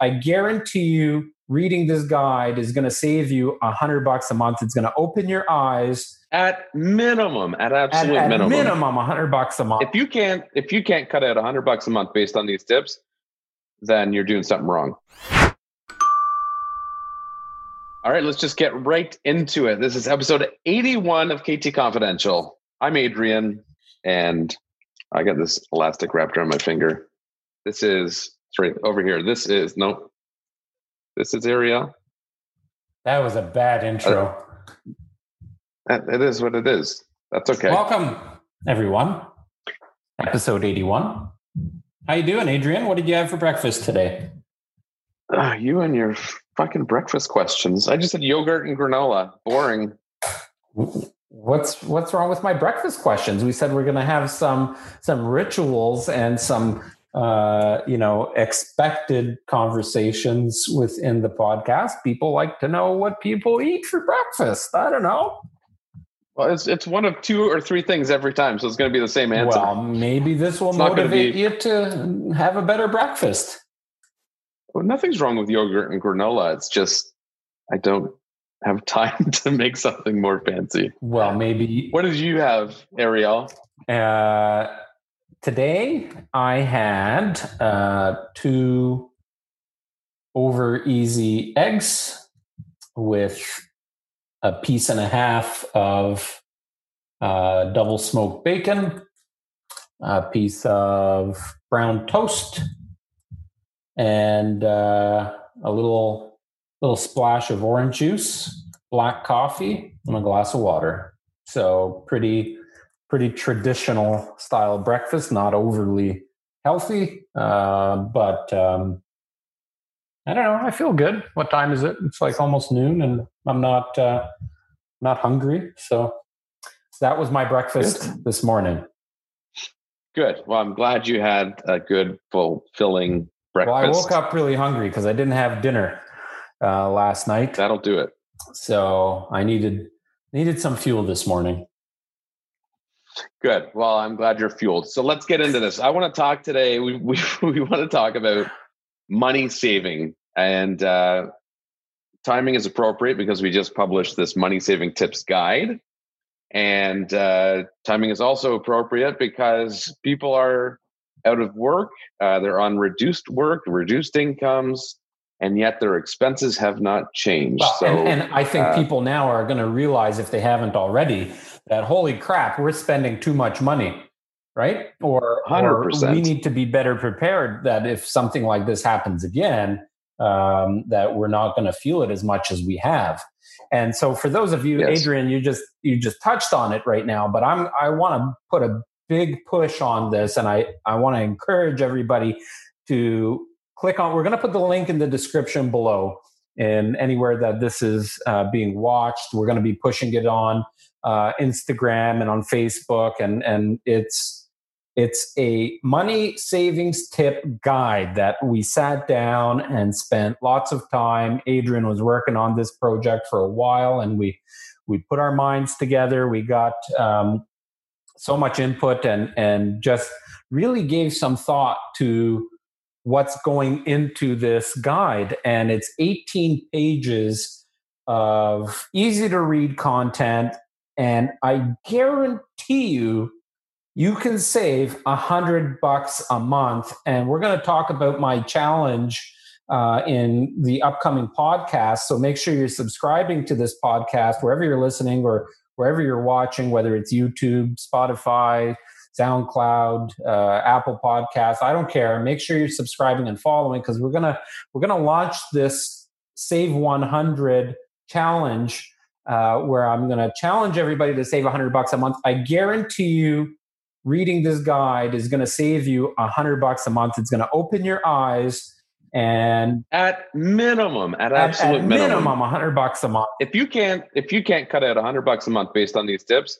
I guarantee you, reading this guide is going to save you a hundred bucks a month. It's going to open your eyes At minimum, at absolute at, at minimum. minimum a hundred bucks a month. If you can't if you can't cut out a hundred bucks a month based on these tips, then you're doing something wrong. All right, let's just get right into it. This is episode 81 of KT Confidential. I'm Adrian, and I got this elastic wrapped around my finger. This is it's right over here. This is no. This is Ariel. that was a bad intro. That- It is what it is. That's okay. Welcome, everyone. Episode 81. How you doing, Adrian? What did you have for breakfast today? Ah, you and your fucking breakfast questions. I just had yogurt and granola. Boring. What's what's wrong with my breakfast questions? We said we're going to have some some rituals and some uh, you know expected conversations within the podcast. People like to know what people eat for breakfast. I don't know. Well, it's it's one of two or three things every time, so it's going to be the same answer. Well, maybe this will It's motivate be- you to have a better breakfast. Well, nothing's wrong with yogurt and granola. It's just I don't have time to make something more fancy. Well, maybe What did you have, Ariel? Uh, today I had uh, two over easy eggs with a piece and a half of uh, double smoked bacon, a piece of brown toast, and uh, a little little splash of orange juice, black coffee, and a glass of water. So pretty pretty traditional style breakfast, not overly healthy, uh, but um, I don't know. I feel good. What time is it? It's like almost noon, and I'm not uh, not hungry. So, so that was my breakfast this morning. Good. Well, I'm glad you had a good, fulfilling breakfast. Well, I woke up really hungry because I didn't have dinner uh, last night, That'll do it. so I needed needed some fuel this morning. Good. Well, I'm glad you're fueled. So let's get into this. I want to talk today. We we, we want to talk about money saving and uh, timing is appropriate because we just published this money saving tips guide, and uh, timing is also appropriate because people are out of work. Uh, they're on reduced work, reduced incomes, and yet their expenses have not changed. Well, so and, and I think uh, people now are going to realize, if they haven't already, that holy crap, we're spending too much money, right? Or, or 100%. we need to be better prepared that if something like this happens again, um, that we're not going to feel it as much as we have. And so, for those of you, Yes. Adrian, you just you just touched on it right now, but I'm I want to put a big push on this, and I I want to encourage everybody to click on. We're going to put the link in the description below and anywhere that this is uh, being watched. We're going to be pushing it on uh, Instagram and on Facebook, and and it's it's a money savings tip guide that we sat down and spent lots of time. Adrian was working on this project for a while, and we we put our minds together. We got um, so much input and and just really gave some thought to what's going into this guide and it's 18 pages of easy to read content and i guarantee you you can save a hundred bucks a month and we're going to talk about my challenge uh, in the upcoming podcast so make sure you're subscribing to this podcast wherever you're listening or wherever you're watching whether it's youtube spotify SoundCloud, uh, Apple Podcasts. I don't care. Make sure you're subscribing and following because we're gonna we're gonna launch this Save 100 challenge uh, where I'm gonna challenge everybody to save 100 bucks a month. I guarantee you, reading this guide is gonna save you 100 bucks a month. It's gonna open your eyes and at minimum, at at, absolute at minimum, minimum 100 bucks a month. if you can't if you can't cut out hundred bucks a month based on these tips,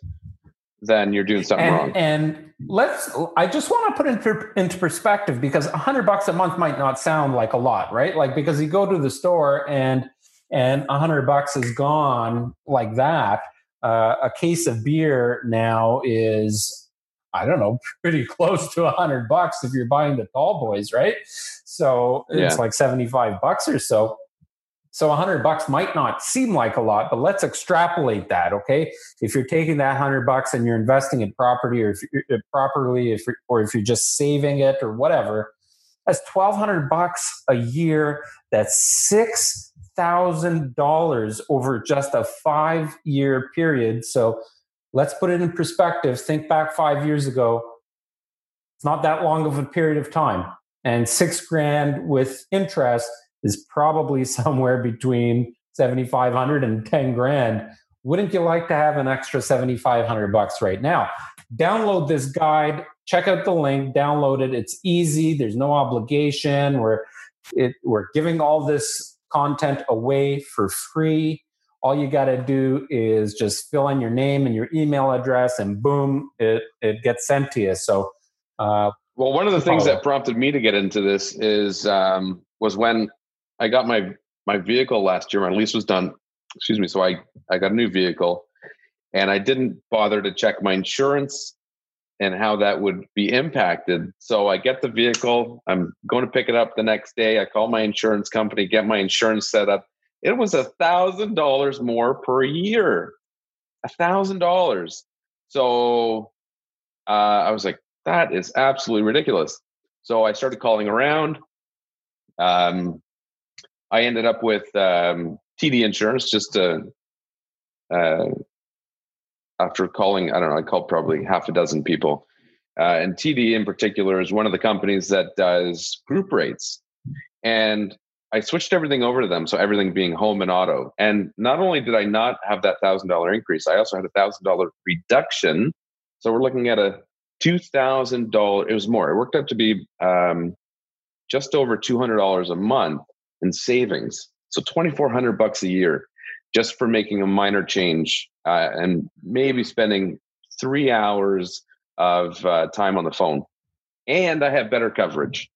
then you're doing something wrong. and, and let's i just want to put into, into perspective because 100 bucks a month might not sound like a lot right like because you go to the store and and a 100 bucks is gone like that uh, a case of beer now is I don't know, pretty close to a hundred bucks if you're buying the tall boys, right? So it's yeah. like 75 bucks or so. So a hundred bucks might not seem like a lot, but let's extrapolate that. Okay. If you're taking that hundred bucks and you're investing in property or if you're, properly, if or if you're just saving it or whatever, that's 1200 bucks a year. That's six thousand dollars over just a five year period. So let's put it in perspective. Think back five years ago. It's not that long of a period of time. And six grand with interest is probably somewhere between 7,500 and 10 grand. Wouldn't you like to have an extra 7,500 bucks right now? Download this guide, check out the link, download it. It's easy. There's no obligation. We're, it, we're giving all this content away for free. All you got to do is just fill in your name and your email address and boom it, it gets sent to you. So uh, well one of the things that prompted me to get into this is um, was when i got my my vehicle last year my lease was done excuse me so i i got a new vehicle and i didn't bother to check my insurance and how that would be impacted so i get the vehicle i'm going to pick it up the next day i call my insurance company get my insurance set up it was a thousand dollars more per year. A thousand dollars. So uh, I was like, that is absolutely ridiculous. So I started calling around. Um, I ended up with um, TD Insurance just to, uh, after calling, I don't know, I called probably half a dozen people. Uh, and TD in particular is one of the companies that does group rates. And I switched everything over to them. So everything being home and auto. And not only did I not have that thousand dollar increase, I also had a thousand dollar reduction. So we're looking at a two thousand dollar. It was more. It worked out to be um, just over two hundred dollars a month in savings. So twenty four hundred bucks a year just for making a minor change uh, and maybe spending three hours of uh, time on the phone. And I have better coverage.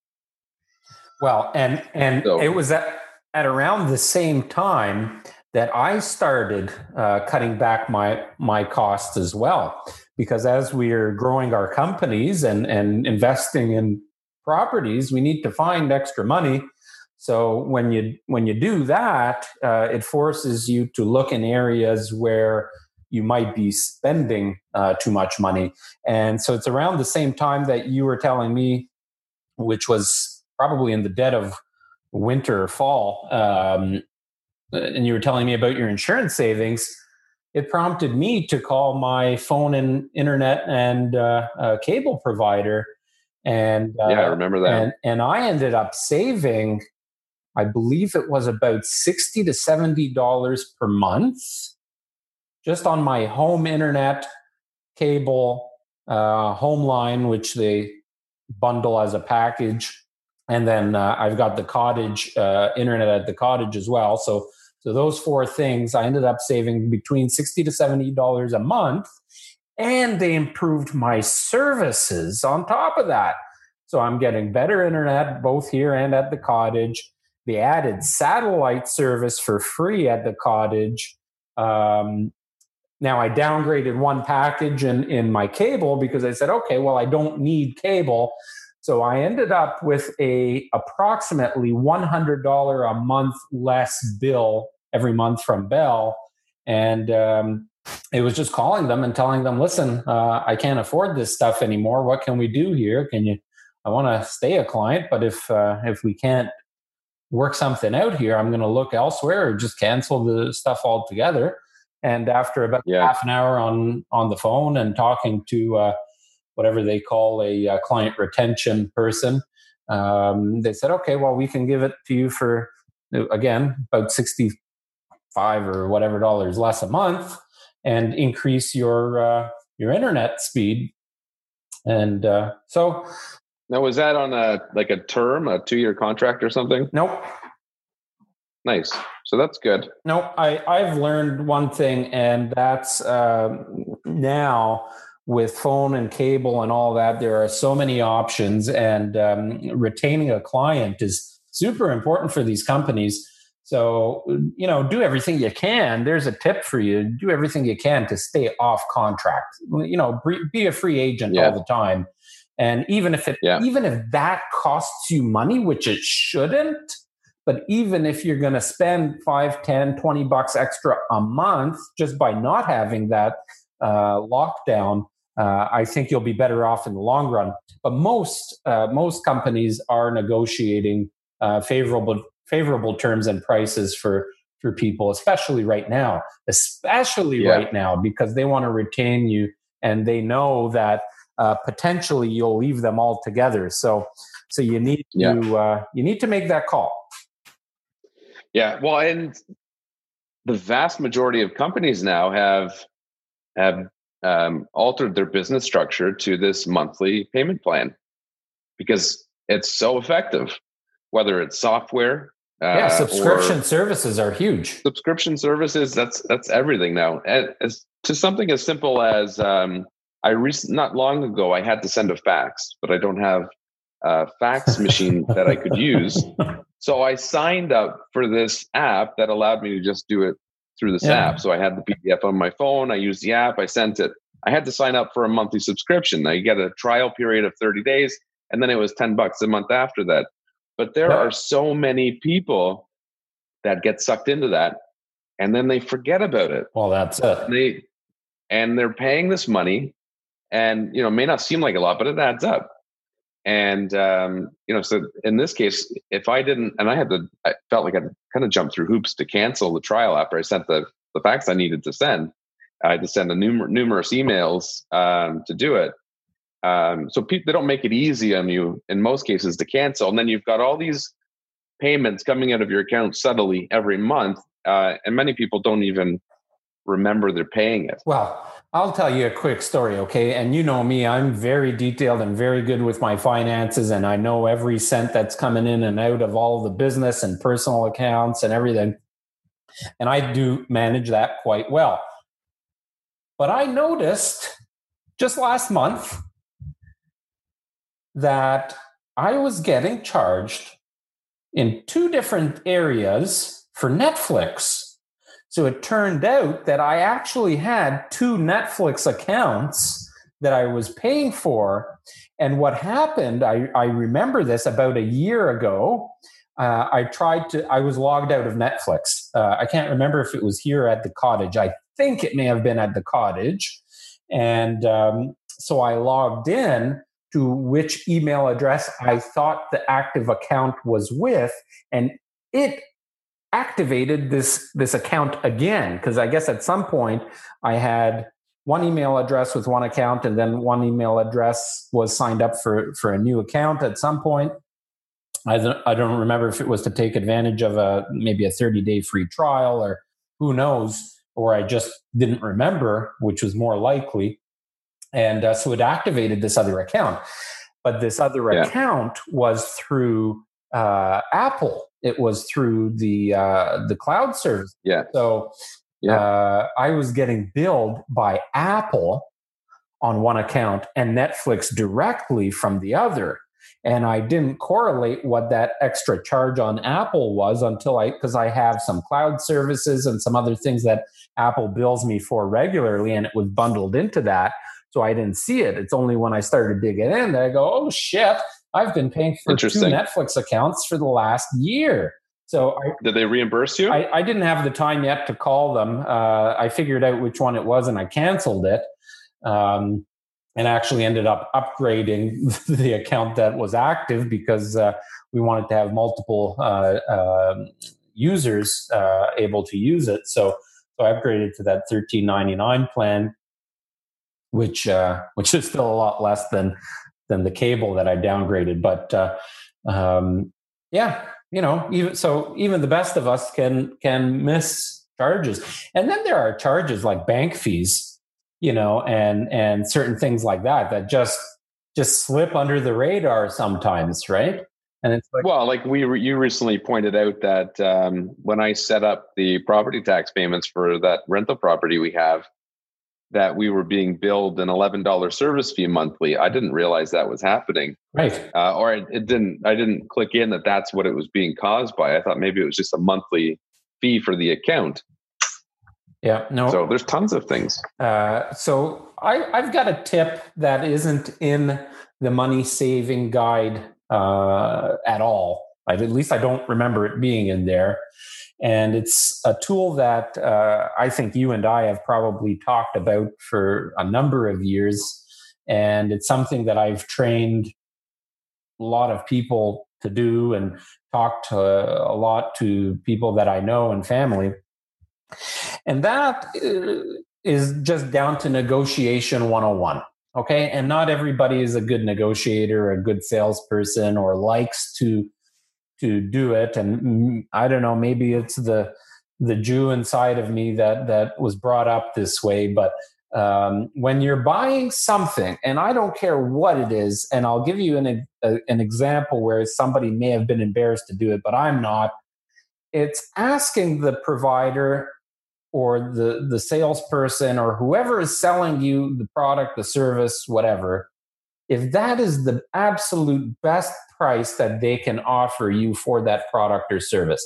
Well, and and so. it was at, at around the same time that I started uh, cutting back my my costs as well, because as we are growing our companies and and investing in properties, we need to find extra money. So when you when you do that, uh, it forces you to look in areas where you might be spending uh, too much money, and so it's around the same time that you were telling me, which was probably in the dead of winter or fall, um, and you were telling me about your insurance savings, it prompted me to call my phone and internet and uh, uh, cable provider. And uh, yeah, I remember that. And, and I ended up saving, I believe it was about sixty to seventy dollars per month, just on my home internet, cable, uh, home line, which they bundle as a package and then uh, I've got the cottage uh, internet at the cottage as well. So so those four things, I ended up saving between sixty to seventy dollars a month, and they improved my services on top of that. So I'm getting better internet both here and at the cottage. They added satellite service for free at the cottage. Um, now I downgraded one package in, in my cable because I said, okay, well, I don't need cable. So I ended up with a approximately $100 a month less bill every month from Bell. And um, it was just calling them and telling them, listen, uh, I can't afford this stuff anymore. What can we do here? Can you, I want to stay a client, but if, uh, if we can't work something out here, I'm going to look elsewhere or just cancel the stuff altogether. And after about yeah. half an hour on, on the phone and talking to, uh, whatever they call a, a uh, client retention person. Um, they said, okay, well, we can give it to you for, again, about 65 or whatever dollars less a month and increase your, uh, your internet speed. And uh, so. Now, was that on a, like a term, a two year contract or something? Nope. Nice. So that's good. No, I, I've learned one thing, and that's uh, now with phone and cable and all that, there are so many options, and um, retaining a client is super important for these companies. So, you know, do everything you can. There's a tip for you. Do everything you can to stay off contract. You know, be a free agent yeah. all the time. And even if it yeah. even if that costs you money, which it shouldn't, but even if you're going to spend 5, 10, 20 bucks extra a month just by not having that uh, lockdown, uh, I think you'll be better off in the long run. But most uh, most companies are negotiating uh, favorable favorable terms and prices for for people, especially right now, especially yeah. right now, because they want to retain you and they know that uh, potentially you'll leave them all together. So, so you need yeah. to uh, you need to make that call. Yeah, well, and the vast majority of companies now have have um, altered their business structure to this monthly payment plan because it's so effective. Whether it's software, yeah, uh, subscription services are huge. Subscription services that's that's everything now. As to something as simple as um, I recent not long ago I had to send a fax, but I don't have a fax machine that I could use. So I signed up for this app that allowed me to just do it through this yeah. app. So I had the PDF on my phone. I used the app. I sent it. I had to sign up for a monthly subscription. Now you get a trial period of 30 days, and then it was 10 bucks a month after that. But there are so many people that get sucked into that and then they forget about it. Well, that's it. And they and they're paying this money and you know, may not seem like a lot, but it adds up. And um, you know, so in this case, if I didn't and I had to I felt like I'd kind of jumped through hoops to cancel the trial after I sent the the fax I needed to send. I had to send a numer- numerous emails um, to do it. Um, so people they don't make it easy on you in most cases to cancel, and then you've got all these payments coming out of your account subtly every month, uh, and many people don't even remember they're paying it. Well, I'll tell you a quick story, okay? And you know me, I'm very detailed and very good with my finances, and I know every cent that's coming in and out of all the business and personal accounts and everything. And I do manage that quite well. But I noticed just last month that I was getting charged in two different areas for Netflix. So it turned out that I actually had two Netflix accounts that I was paying for. And what happened, I, I remember this about a year ago. Uh, I tried to, I was logged out of Netflix. Uh, I can't remember if it was here at the cottage. I think it may have been at the cottage. And um, so I logged in to which email address I thought the active account was with, and it activated this this account again because I guess at some point I had one email address with one account and then one email address was signed up for for a new account at some point. I don't, I don't remember if it was to take advantage of a maybe a 30 day free trial or who knows or I just didn't remember, which was more likely. And uh, so it activated this other account. But this other yeah. account was through uh, Apple. It was through the uh, the cloud service. Yeah. So yeah. Uh, I was getting billed by Apple on one account and Netflix directly from the other. And I didn't correlate what that extra charge on Apple was until I, because I have some cloud services and some other things that Apple bills me for regularly, and it was bundled into that. So I didn't see it. It's only when I started digging in that I go, oh shit, I've been paying for two Netflix accounts for the last year. So I, did they reimburse you? I, I, didn't have the time yet to call them. Uh, I figured out which one it was and I canceled it. Um, and actually ended up upgrading the account that was active because uh, we wanted to have multiple uh, um, users uh, able to use it. So, so I upgraded to that thirteen ninety nine plan which uh, which is still a lot less than than the cable that I downgraded. But uh, um, yeah, you know, even so, even the best of us can can miss charges, and then there are charges like bank fees, you know, and and certain things like that that just just slip under the radar sometimes, right? And it's like, well, like we you recently pointed out that um, when I set up the property tax payments for that rental property we have, that we were being billed an $11 service fee monthly. I didn't realize that was happening. Right. Uh, or it, it, didn't, I didn't click in that that's what it was being caused by. I thought maybe it was just a monthly fee for the account. Yeah. No. So there's tons of things. Uh, so I, I've got a tip that isn't in the money saving guide uh, at all. at least I don't remember it being in there. And it's a tool that uh, I think you and I have probably talked about for a number of years. And it's something that I've trained a lot of people to do and talked a lot to people that I know and family. And that uh, just down to negotiation 101. Okay. And not everybody is a good negotiator, a good salesperson, or likes to to do it. And I don't know, maybe it's the the Jew inside of me that that was brought up this way. But um, when you're buying something, and I don't care what it is, and I'll give you an a, an example where somebody may have been embarrassed to do it, but I'm not. It's asking the provider or the the salesperson or whoever is selling you the product, the service, whatever. If that is the absolute best price that they can offer you for that product or service.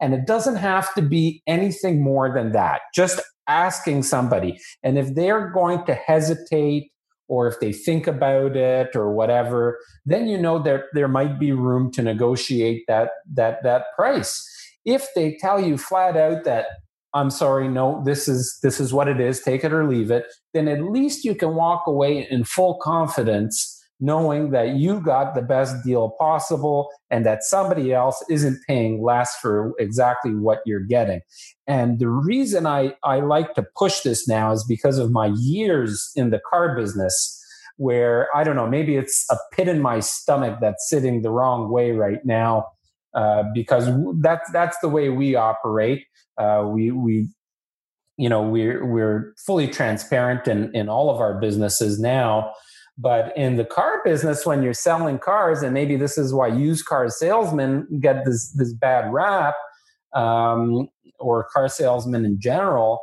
And it doesn't have to be anything more than that. Just asking somebody. And if they're going to hesitate or if they think about it or whatever, then you know that there might be room to negotiate that that that price. If they tell you flat out that I'm sorry, no, this is this is what it is, take it or leave it, then at least you can walk away in full confidence knowing that you got the best deal possible and that somebody else isn't paying less for exactly what you're getting. And the reason I, I like to push this now is because of my years in the car business, where I don't know, maybe it's a pit in my stomach that's sitting the wrong way right now. Uh, because that's that's the way we operate. Uh, we we you know we're we're fully transparent in in all of our businesses now but in the car business, when you're selling cars, and maybe this is why used car salesmen get this this bad rap, um, or car salesmen in general,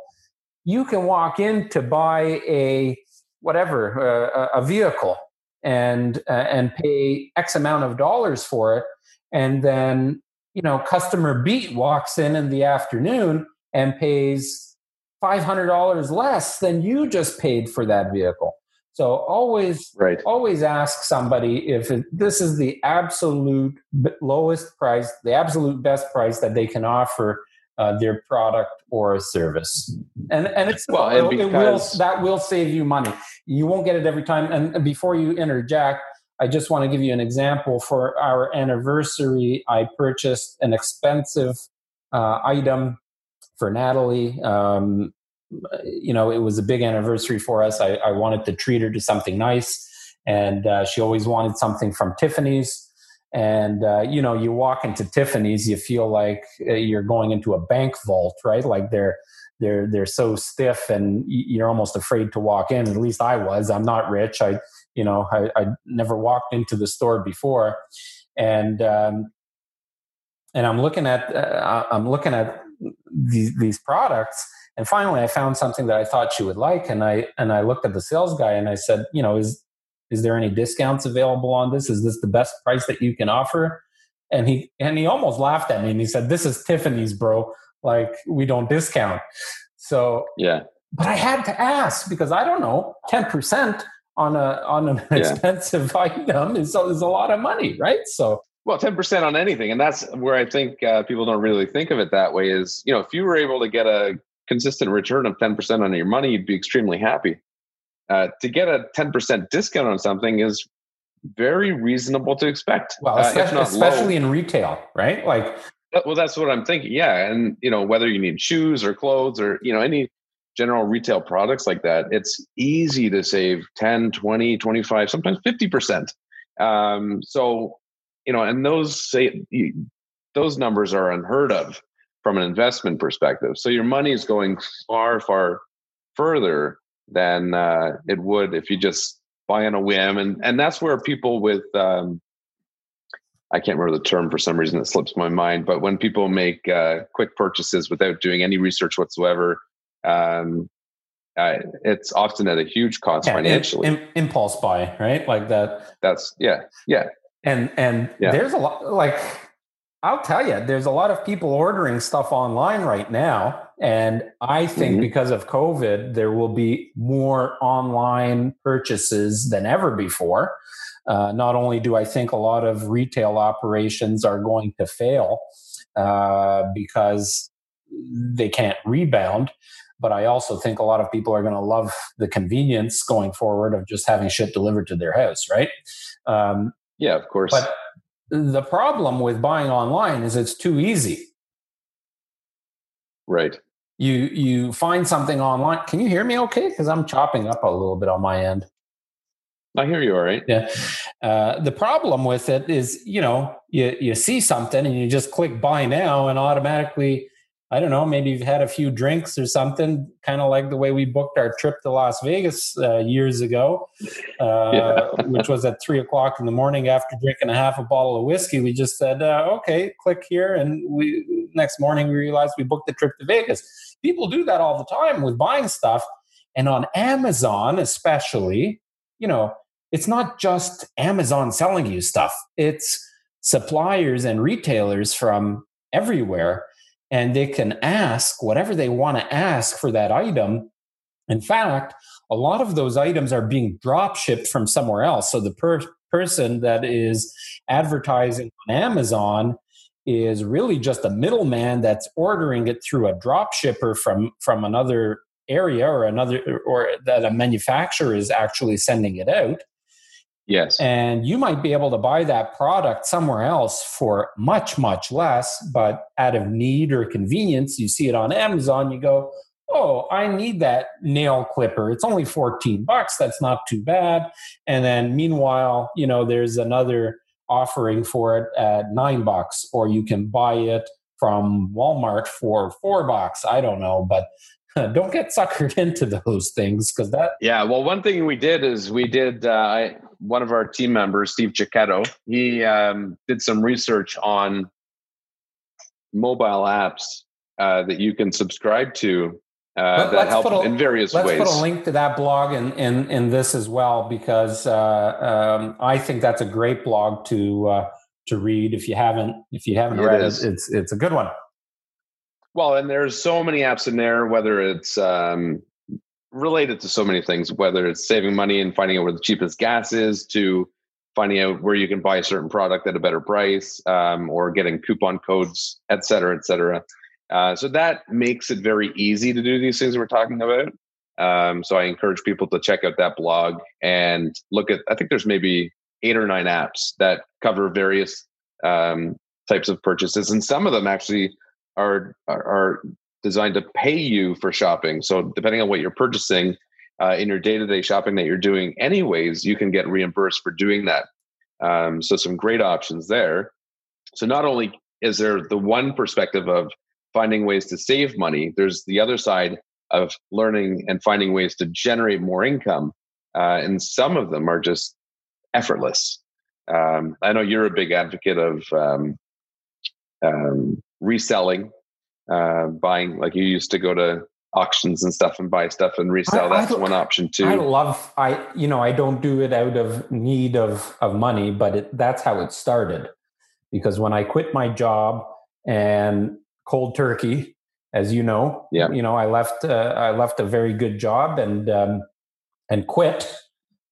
you can walk in to buy a whatever uh, a vehicle and uh, and pay X amount of dollars for it, and then you know customer B walks in in the afternoon and pays five hundred dollars less than you just paid for that vehicle. So always, right. always ask somebody if it, this is the absolute lowest price, the absolute best price that they can offer uh, their product or service. And and it's well, and it, because, it will, that will save you money. You won't get it every time. And before you interject, I just want to give you an example. For our anniversary, I purchased an expensive uh, item for Natalie. Um, you know, it was a big anniversary for us. I, I wanted to treat her to something nice, and uh, she always wanted something from Tiffany's. And uh, you know, you walk into Tiffany's, you feel like uh, you're going into a bank vault, right? Like they're they're they're so stiff, and you're almost afraid to walk in. At least I was. I'm not rich. I you know I, I never walked into the store before, and um, and I'm looking at uh, I'm looking at these these products and finally, I found something that I thought she would like, and I and I looked at the sales guy and I said, you know, is is there any discounts available on this? Is this the best price that you can offer? And he and he almost laughed at me and he said, "This is Tiffany's, bro. Like we don't discount." So yeah, but I had to ask because I don't know, ten percent on a on an yeah. expensive item is is a lot of money, right? So well, ten percent on anything, and that's where I think uh, people don't really think of it that way. Is you know, if you were able to get a consistent return of 10% on your money, you'd be extremely happy. Uh, to get a 10% discount on something is very reasonable to expect. Well, especially, uh, especially in retail, right? Like, well, that's what I'm thinking. Yeah. And, you know, whether you need shoes or clothes or, you know, any general retail products like that, it's easy to save 10, 20, 25, sometimes 50%. Um, so, you know, and those say, those numbers are unheard of from an investment perspective. So your money is going far, far further than uh, it would if you just buy on a whim. And and that's where people with um, I can't remember the term for some reason it slips my mind, but when people make uh, quick purchases without doing any research whatsoever, um, uh, it's often at a huge cost yeah, financially. In, in, impulse buy, right? Like that. That's yeah, yeah. And and yeah. there's a lot like I'll tell you, there's a lot of people ordering stuff online right now. And I think mm-hmm. because of COVID, there will be more online purchases than ever before. Uh, not only do I think a lot of retail operations are going to fail uh, because they can't rebound, but I also think a lot of people are going to love the convenience going forward of just having shit delivered to their house, right? Um, yeah, of course. But the problem with buying online is it's too easy. Right. You you find something online. Can you hear me okay? Because I'm chopping up a little bit on my end. I hear you all right. Yeah. Uh, the problem with it is, you know, you you see something and you just click buy now and automatically I don't know, maybe you've had a few drinks or something, kind of like the way we booked our trip to Las Vegas uh, years ago, uh, yeah. which was at three o'clock in the morning after drinking a half a bottle of whiskey. We just said, uh, okay, click here. And we next morning we realized we booked the trip to Vegas. People do that all the time with buying stuff. And on Amazon, especially, you know, it's not just Amazon selling you stuff, it's suppliers and retailers from everywhere and they can ask whatever they want to ask for that item. In fact, a lot of those items are being drop shipped from somewhere else. So the per- person that is advertising on Amazon is really just a middleman that's ordering it through a drop shipper from from another area or another or that a manufacturer is actually sending it out Yes. And you might be able to buy that product somewhere else for much, much less, but out of need or convenience, you see it on Amazon, you go, oh, I need that nail clipper. It's only 14 bucks. That's not too bad. And then meanwhile, you know, there's another offering for it at nine bucks, or you can buy it from Walmart for four bucks. I don't know, but don't get suckered into those things because that. Yeah, well, one thing we did is we did. Uh, one of our team members, Steve Chiquetto, he um, did some research on mobile apps uh, that you can subscribe to uh, that help a, in various let's ways. Let's put a link to that blog in, in, in this as well because uh, um, I think that's a great blog to uh, to read. If you haven't if you haven't it read is. it, it's it's a good one. Well, and there's so many apps in there, whether it's um, related to so many things, whether it's saving money and finding out where the cheapest gas is, to finding out where you can buy a certain product at a better price, um, or getting coupon codes, et cetera, et cetera. Uh, so that makes it very easy to do these things we're talking about. Um, so I encourage people to check out that blog and look at. I think there's maybe eight or nine apps that cover various um, types of purchases, and some of them actually are are designed to pay you for shopping. So depending on what you're purchasing uh, in your day-to-day shopping that you're doing, anyways, you can get reimbursed for doing that. Um, so some great options there. So not only is there the one perspective of finding ways to save money, there's the other side of learning and finding ways to generate more income. Uh, and some of them are just effortless. Um, I know you're a big advocate of um, um, reselling uh, buying like you used to go to auctions and stuff and buy stuff and resell. I, That's I, one option too. I love I you know I don't do it out of need of of money, but it, that's how it started. Because when I quit my job and cold turkey, as you know, yeah. you know I left uh, I left a very good job and um, and quit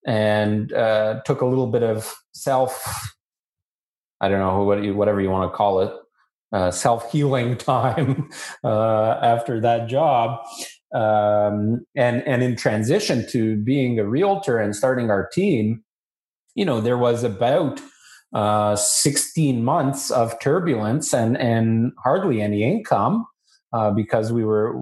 and uh, took a little bit of self. I don't know what whatever you want to call it uh, self healing time uh, after that job. Um, and and in transition to being a realtor and starting our team, you know, there was about uh, 16 months of turbulence and and hardly any income uh, because we were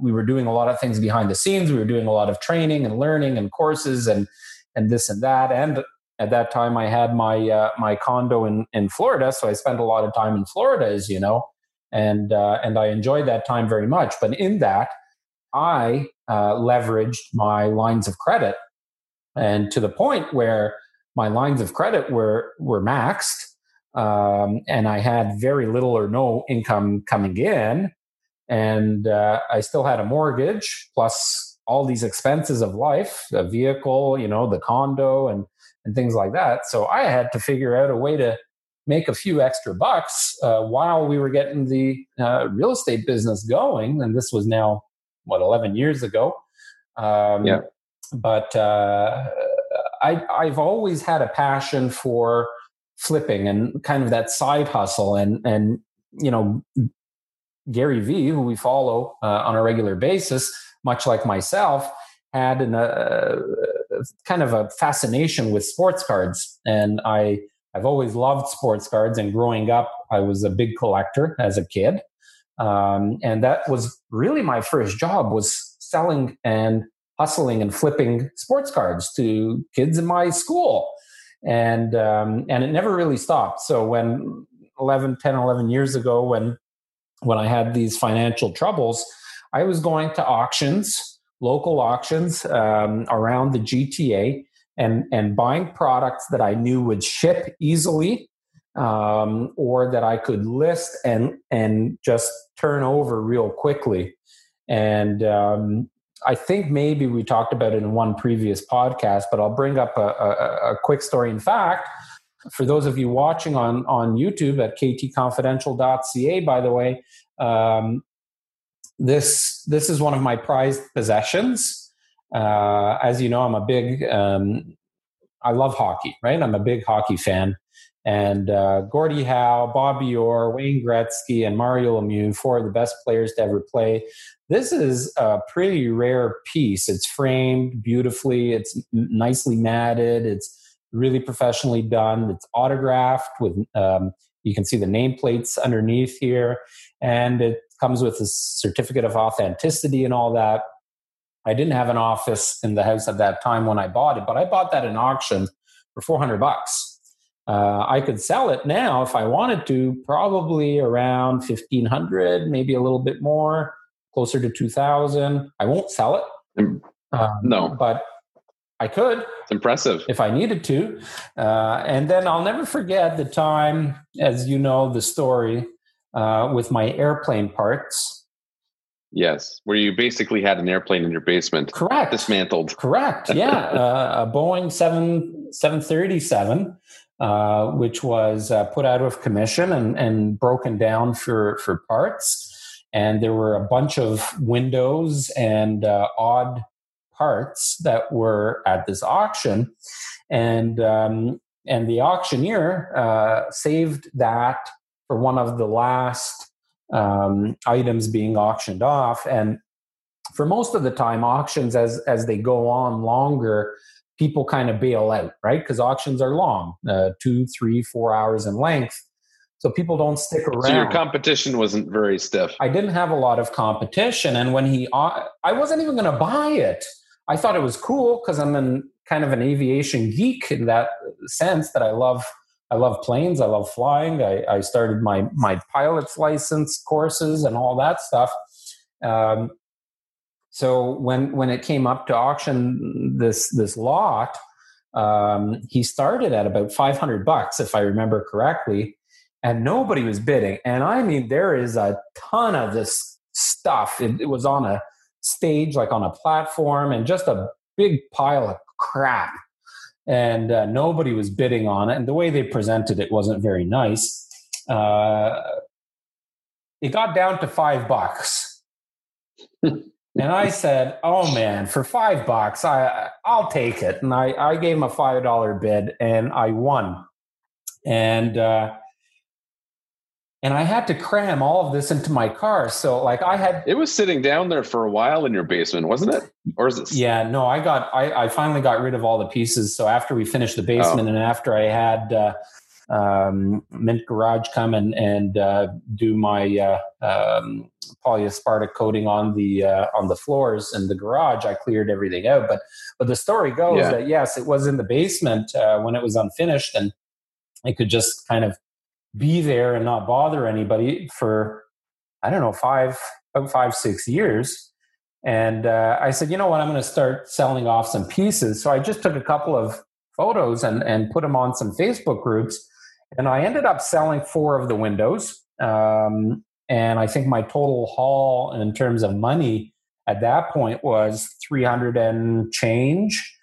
we were doing a lot of things behind the scenes. We were doing a lot of training and learning and courses and and this and that and at that time I had my uh, my condo in in Florida, so I spent a lot of time in Florida, as you know, and uh, and I enjoyed that time very much. But in that, I uh, leveraged my lines of credit, and to the point where my lines of credit were were maxed, um, and I had very little or no income coming in, and uh, I still had a mortgage plus all these expenses of life, a vehicle, you know, the condo and and things like that. So I had to figure out a way to make a few extra bucks uh, while we were getting the uh, real estate business going. And this was now what 11 years ago. Um, yeah. But uh, I, I've always had a passion for flipping and kind of that side hustle and and you know Gary Vee, who we follow uh, on a regular basis, much like myself, had an, uh, kind of a fascination with sports cards, and I I've always loved sports cards. And growing up, I was a big collector as a kid, um, and that was really my first job was selling and hustling and flipping sports cards to kids in my school. And um, and it never really stopped. So when 11 10 11 years ago when when I had these financial troubles, I was going to auctions, local auctions um, around the GTA, and and buying products that I knew would ship easily, um, or that I could list and and just turn over real quickly. And um, I think maybe we talked about it in one previous podcast, but I'll bring up a, a, a quick story. In fact, for those of you watching on, on YouTube at ktconfidential.ca, by the way, um, this this is one of my prized possessions. Uh, as you know, I'm a big um, I love hockey, right? I'm a big hockey fan. And uh, Gordie Howe, Bobby Orr, Wayne Gretzky, and Mario Lemieux, four of the best players to ever play. This is a pretty rare piece. It's framed beautifully. It's nicely matted. It's really professionally done. It's autographed with, um, you can see the nameplates underneath here, and it comes with a certificate of authenticity and all that. I didn't have an office in the house at that time when I bought it, but I bought that in auction for 400 bucks. Uh, I could sell it now if I wanted to, probably around 1500, maybe a little bit more, closer to 2000. I won't sell it. Um, no. But I could. It's impressive. If I needed to. Uh, and then I'll never forget the time, as you know, the story uh, with my airplane parts. Yes, where you basically had an airplane in your basement. Correct. Dismantled. Correct. Yeah. uh, a Boeing 7, 737, uh, which was uh, put out of commission and, and broken down for, for parts. And there were a bunch of windows and uh, odd parts that were at this auction, and um, and the auctioneer uh, saved that for one of the last um, items being auctioned off. And for most of the time, auctions as as they go on longer, people kind of bail out, right? Because auctions are long, uh, two, three, four hours in length. So people don't stick around. So your competition wasn't very stiff. I didn't have a lot of competition, and when he, I wasn't even going to buy it. I thought it was cool because I'm an kind of an aviation geek in that sense that I love I love planes, I love flying. I, I started my my pilot's license courses and all that stuff. Um, so when when it came up to auction this this lot, um, he started at about 500 bucks, if I remember correctly, and nobody was bidding. And I mean, there is a ton of this stuff. It, it was on a stage, like on a platform, and just a big pile of crap. And uh, nobody was bidding on it. And the way they presented it wasn't very nice. Uh, it got down to five bucks. and I said, "Oh man, for five bucks, I I'll take it." And I I gave him a five dollar bid, and I won. And uh, and I had to cram all of this into my car. So like I had it was sitting down there for a while in your basement, wasn't it? Or is it? Yeah, no, I got I, I finally got rid of all the pieces. So after we finished the basement, oh. and after I had uh, um, Mint Garage come and and uh, do my uh, um, polyaspartic coating on the uh, on the floors in the garage, I cleared everything out. But but the story goes yeah. that yes, it was in the basement uh, when it was unfinished, and I could just kind of be there and not bother anybody for I don't know five about five six years. And uh, I said, you know what, I'm going to start selling off some pieces. So I just took a couple of photos and and put them on some Facebook groups, and I ended up selling four of the windows. Um, and I think my total haul in terms of money at that point was 300 and change.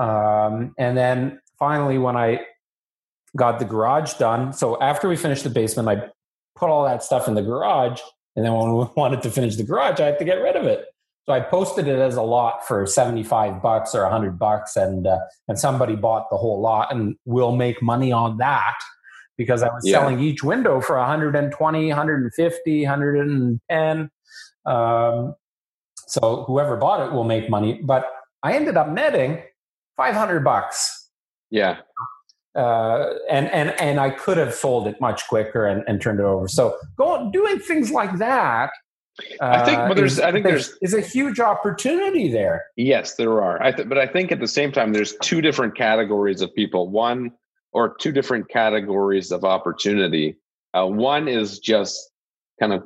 Um, and then finally, when I got the garage done, so after we finished the basement, I put all that stuff in the garage. And then when we wanted to finish the garage, I had to get rid of it. So I posted it as a lot for 75 bucks or 100 bucks and uh, and somebody bought the whole lot and we'll make money on that because I was yeah. selling each window for 120, 150, 110. Um, so whoever bought it will make money, but I ended up netting 500 bucks. Yeah. Uh, and and and I could have sold it much quicker and, and turned it over. So going doing things like that I think, but there's, is, I think there's is a huge opportunity there. Yes, there are. I th- but I think at the same time, there's two different categories of people. One or two different categories of opportunity. Uh, one is just kind of,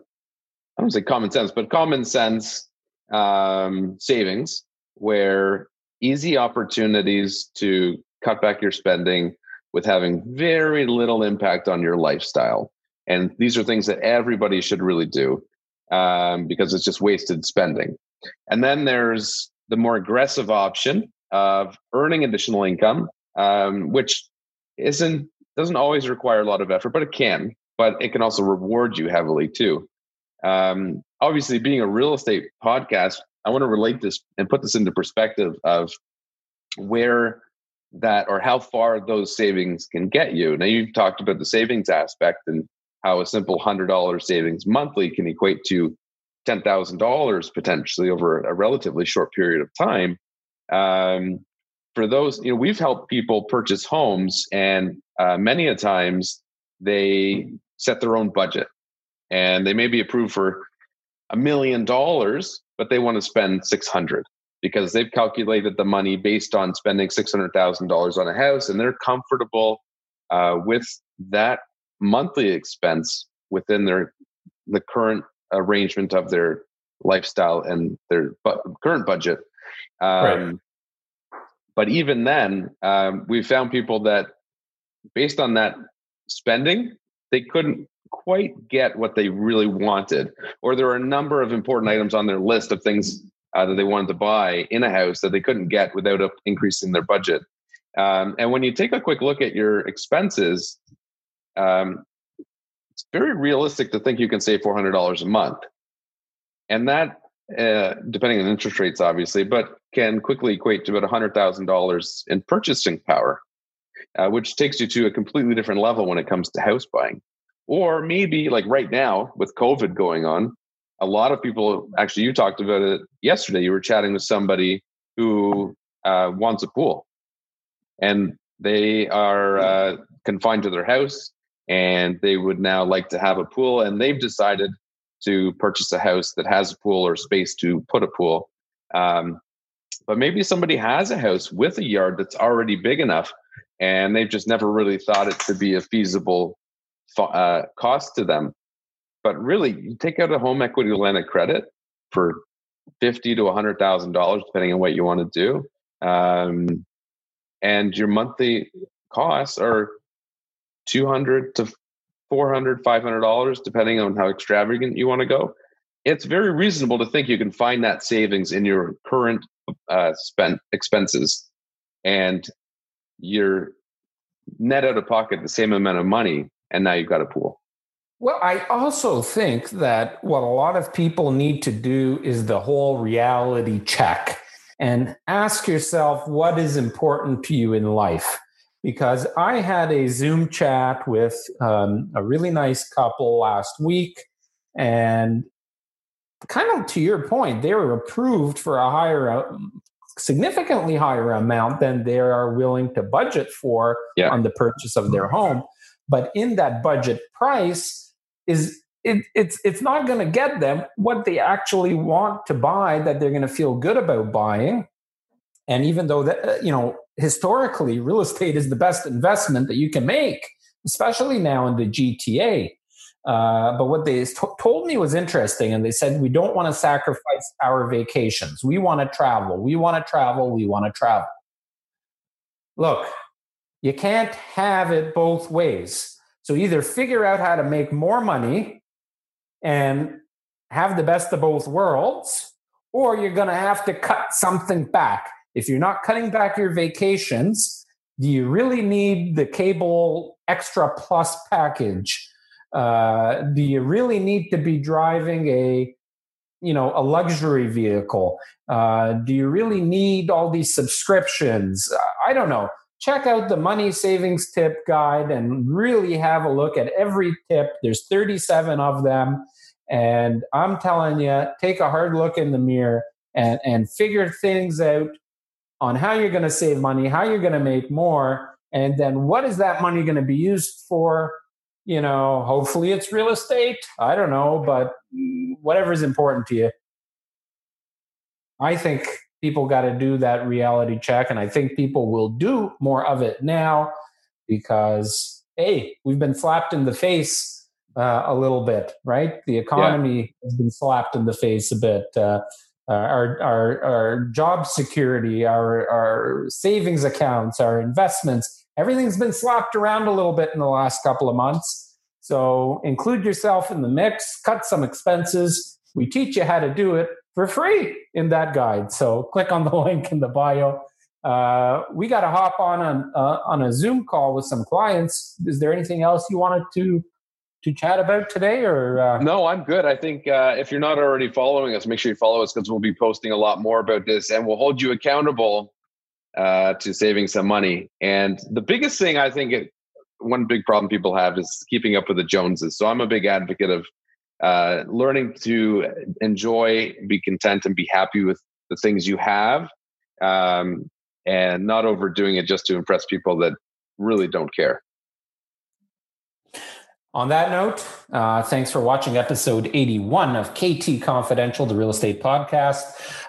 I don't say common sense, but common sense um, savings, where easy opportunities to cut back your spending with having very little impact on your lifestyle. And these are things that everybody should really do um, because it's just wasted spending. And then there's the more aggressive option of earning additional income, um, which isn't doesn't always require a lot of effort, but it can. But it can also reward you heavily too. Um, obviously, being a real estate podcast, I want to relate this and put this into perspective of where that or how far those savings can get you. Now, you've talked about the savings aspect and how a simple $100 savings monthly can equate to $10,000 potentially over a relatively short period of time. Um, for those, you know, we've helped people purchase homes, and uh, many a times they set their own budget and they may be approved for a million dollars, but they want to spend 600 because they've calculated the money based on spending $600,000 on a house and they're comfortable uh, with that monthly expense within their the current arrangement of their lifestyle and their bu- current budget. Um, right. But even then, um, we found people that, based on that spending, they couldn't quite get what they really wanted, or there were a number of important items on their list of things uh, that they wanted to buy in a house that they couldn't get without increasing their budget. Um, and when you take a quick look at your expenses, um, it's very realistic to think you can save $400 a month. And that, uh, depending on interest rates, obviously, but can quickly equate to about $100,000 in purchasing power, uh, which takes you to a completely different level when it comes to house buying. Or maybe like right now with COVID going on, a lot of people actually, you talked about it yesterday. You were chatting with somebody who uh, wants a pool. And they are uh, confined to their house and they would now like to have a pool and they've decided to purchase a house that has a pool or space to put a pool. Um, but maybe somebody has a house with a yard that's already big enough and they've just never really thought it to be a feasible uh, cost to them but really you take out a home equity line of credit for 50 to 100000 dollars depending on what you want to do um, and your monthly costs are 200 to 400 500 dollars depending on how extravagant you want to go. It's very reasonable to think you can find that savings in your current uh, spent expenses and you're net out of pocket the same amount of money and now you've got a pool well i also think that what a lot of people need to do is the whole reality check and ask yourself what is important to you in life because I had a Zoom chat with um, a really nice couple last week, and kind of to your point, they were approved for a higher, uh, significantly higher amount than they are willing to budget for yeah. on the purchase of their home. But in that budget price is it, it's it's not going to get them what they actually want to buy that they're going to feel good about buying. And even though that uh, you know historically, real estate is the best investment that you can make, especially now in the GTA. Uh, but what they t- told me was interesting, and they said we don't want to sacrifice our vacations. We want to travel. We want to travel. We want to travel. Look, you can't have it both ways. So either figure out how to make more money and have the best of both worlds, or you're going to have to cut something back. If you're not cutting back your vacations, do you really need the cable extra plus package? Uh, do you really need to be driving a you know a luxury vehicle uh, do you really need all these subscriptions i don't know check out the money savings tip guide and really have a look at every tip there's 37 of them and i'm telling you take a hard look in the mirror and and figure things out on how you're going to save money how you're going to make more and then what is that money going to be used for you know, hopefully it's real estate. I don't know, but whatever is important to you. I think people got to do that reality check. And I think people will do more of it now because, hey, we've been slapped in the face uh, a little bit, right? The economy yeah. has been slapped in the face a bit. Uh, uh, our, our, our job security, our, our savings accounts, our investments, everything's been slapped around a little bit in the last couple of months. So include yourself in the mix, cut some expenses. We teach you how to do it for free in that guide. So click on the link in the bio. Uh, we got to hop on a, uh, on a Zoom call with some clients. Is there anything else you wanted to to chat about today or uh... no i'm good i think uh, if you're not already following us make sure you follow us because we'll be posting a lot more about this and we'll hold you accountable uh, to saving some money. And the biggest thing I think it, one big problem people have is keeping up with the Joneses. So I'm a big advocate of uh, learning to enjoy, be content, and be happy with the things you have, um, and not overdoing it just to impress people that really don't care. On that note, uh, thanks for watching episode 81 of KT Confidential, the real estate podcast.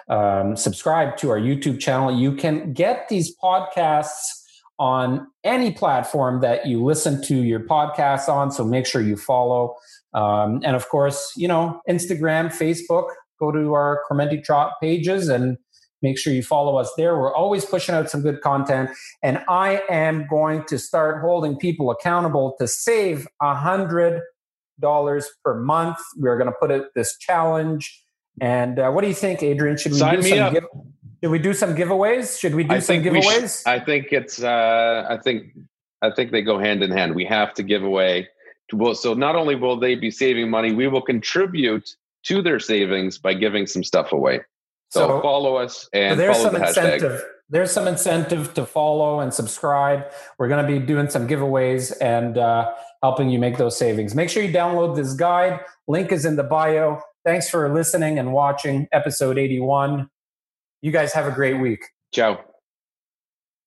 Um, subscribe to our YouTube channel. You can get these podcasts on any platform that you listen to your podcasts on. So make sure you follow. Um, and of course, you know, Instagram, Facebook, go to our Crementi Chop pages and Make sure you follow us there. We're always pushing out some good content. And I am going to start holding people accountable to save a hundred dollars per month. We're going to put it this challenge. And uh, what do you think, Adrian? Should we Sign do some give, should we do some giveaways? Should we do I some giveaways? Sh- I think it's uh, I think I think they go hand in hand. We have to give away well, so not only will they be saving money, we will contribute to their savings by giving some stuff away. So, so follow us and there's some the incentive. There's some incentive to follow and subscribe. We're going to be doing some giveaways and uh, helping you make those savings. Make sure you download this guide. Link is in the bio. Thanks for listening and watching episode 81. You guys have a great week. Ciao.